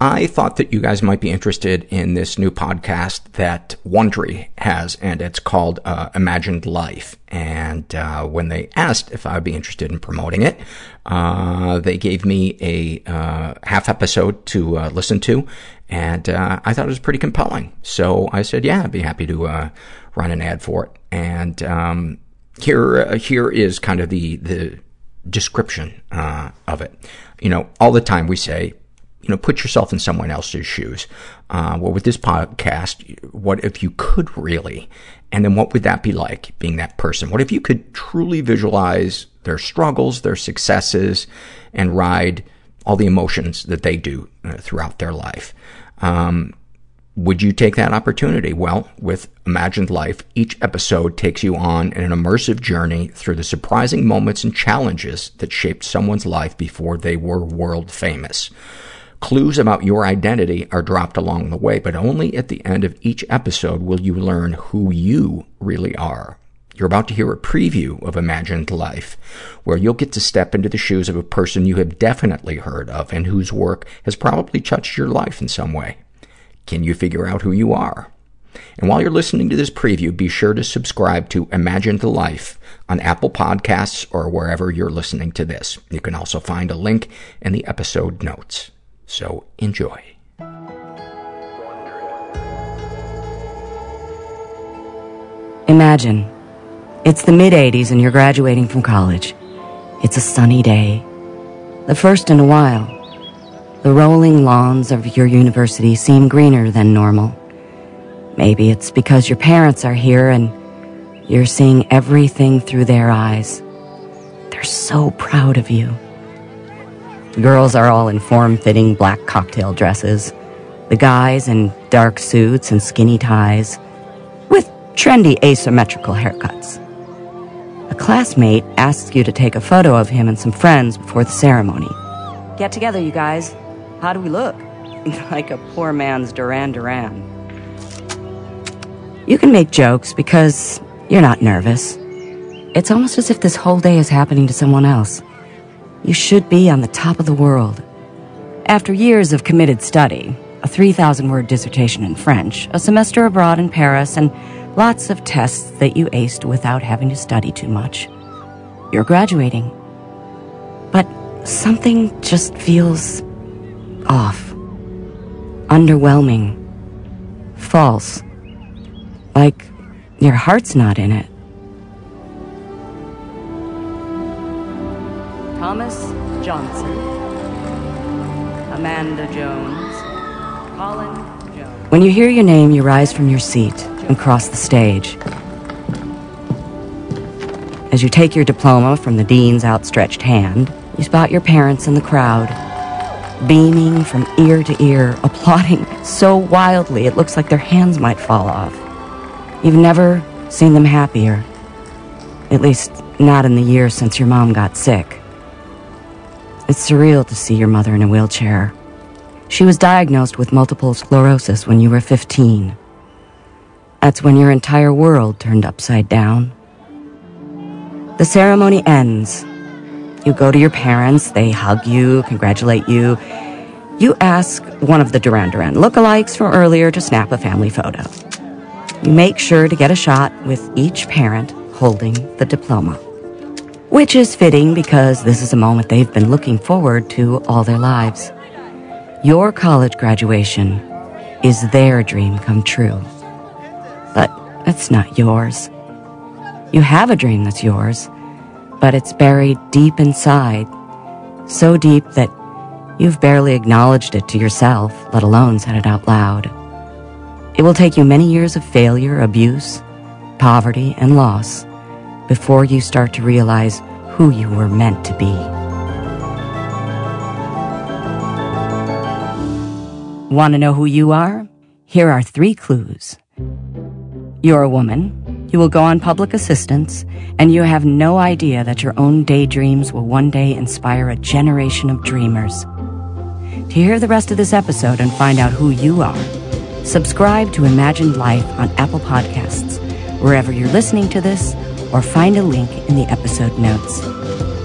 I thought that you guys might be interested in this new podcast that Wondery has, and it's called uh, Imagined Life. And uh, when they asked if I would be interested in promoting it, uh, they gave me a uh, half episode to uh, listen to, and uh, I thought it was pretty compelling. So I said, yeah, I'd be happy to uh, run an ad for it. And um, here, here is kind of the the description uh, of it. You know, all the time we say, you know, put yourself in someone else's shoes. Uh, well, with this podcast, what if you could really? And then what would that be like, being that person? What if you could truly visualize their struggles, their successes, and ride all the emotions that they do uh, throughout their life? Um, would you take that opportunity? Well, with Imagined Life, each episode takes you on an immersive journey through the surprising moments and challenges that shaped someone's life before they were world famous. Clues about your identity are dropped along the way, but only at the end of each episode will you learn who you really are. You're about to hear a preview of Imagined Life, where you'll get to step into the shoes of a person you have definitely heard of and whose work has probably touched your life in some way. Can you figure out who you are? And while you're listening to this preview, be sure to subscribe to Imagined Life on Apple Podcasts or wherever you're listening to this. You can also find a link in the episode notes. So enjoy. Imagine. It's the mid-80s and you're graduating from college. It's a sunny day. The first in a while. The rolling lawns of your university seem greener than normal. Maybe it's because your parents are here and you're seeing everything through their eyes. They're so proud of you. Girls are all in form-fitting black cocktail dresses. The guys in dark suits and skinny ties, with trendy asymmetrical haircuts. A classmate asks you to take a photo of him and some friends before the ceremony. Get together, you guys. How do we look? like a poor man's Duran Duran. You can make jokes because you're not nervous. It's almost as if this whole day is happening to someone else. You should be on the top of the world. After years of committed study, a 3,000 word dissertation in French, a semester abroad in Paris, and lots of tests that you aced without having to study too much, you're graduating. But something just feels off, underwhelming, false. Like your heart's not in it. Thomas Johnson, Amanda Jones, Colin Jones. When you hear your name, you rise from your seat and cross the stage. As you take your diploma from the dean's outstretched hand, you spot your parents in the crowd, beaming from ear to ear, applauding so wildly it looks like their hands might fall off. You've never seen them happier. At least, not in the year since your mom got sick. It's surreal to see your mother in a wheelchair. She was diagnosed with multiple sclerosis when you were 15. That's when your entire world turned upside down. The ceremony ends. You go to your parents, they hug you, congratulate you. You ask one of the Duran Duran lookalikes from earlier to snap a family photo. You make sure to get a shot with each parent holding the diploma. Which is fitting because this is a moment they've been looking forward to all their lives. Your college graduation is their dream come true. But it's not yours. You have a dream that's yours, but it's buried deep inside, so deep that you've barely acknowledged it to yourself, let alone said it out loud. It will take you many years of failure, abuse, poverty, and loss before you start to realize who you were meant to be. Want to know who you are? Here are three clues. You're a woman. You will go on public assistance, and you have no idea that your own daydreams will one day inspire a generation of dreamers. To hear the rest of this episode and find out who you are, subscribe to Imagined Life on Apple Podcasts, wherever you're listening to this, or find a link in the episode notes.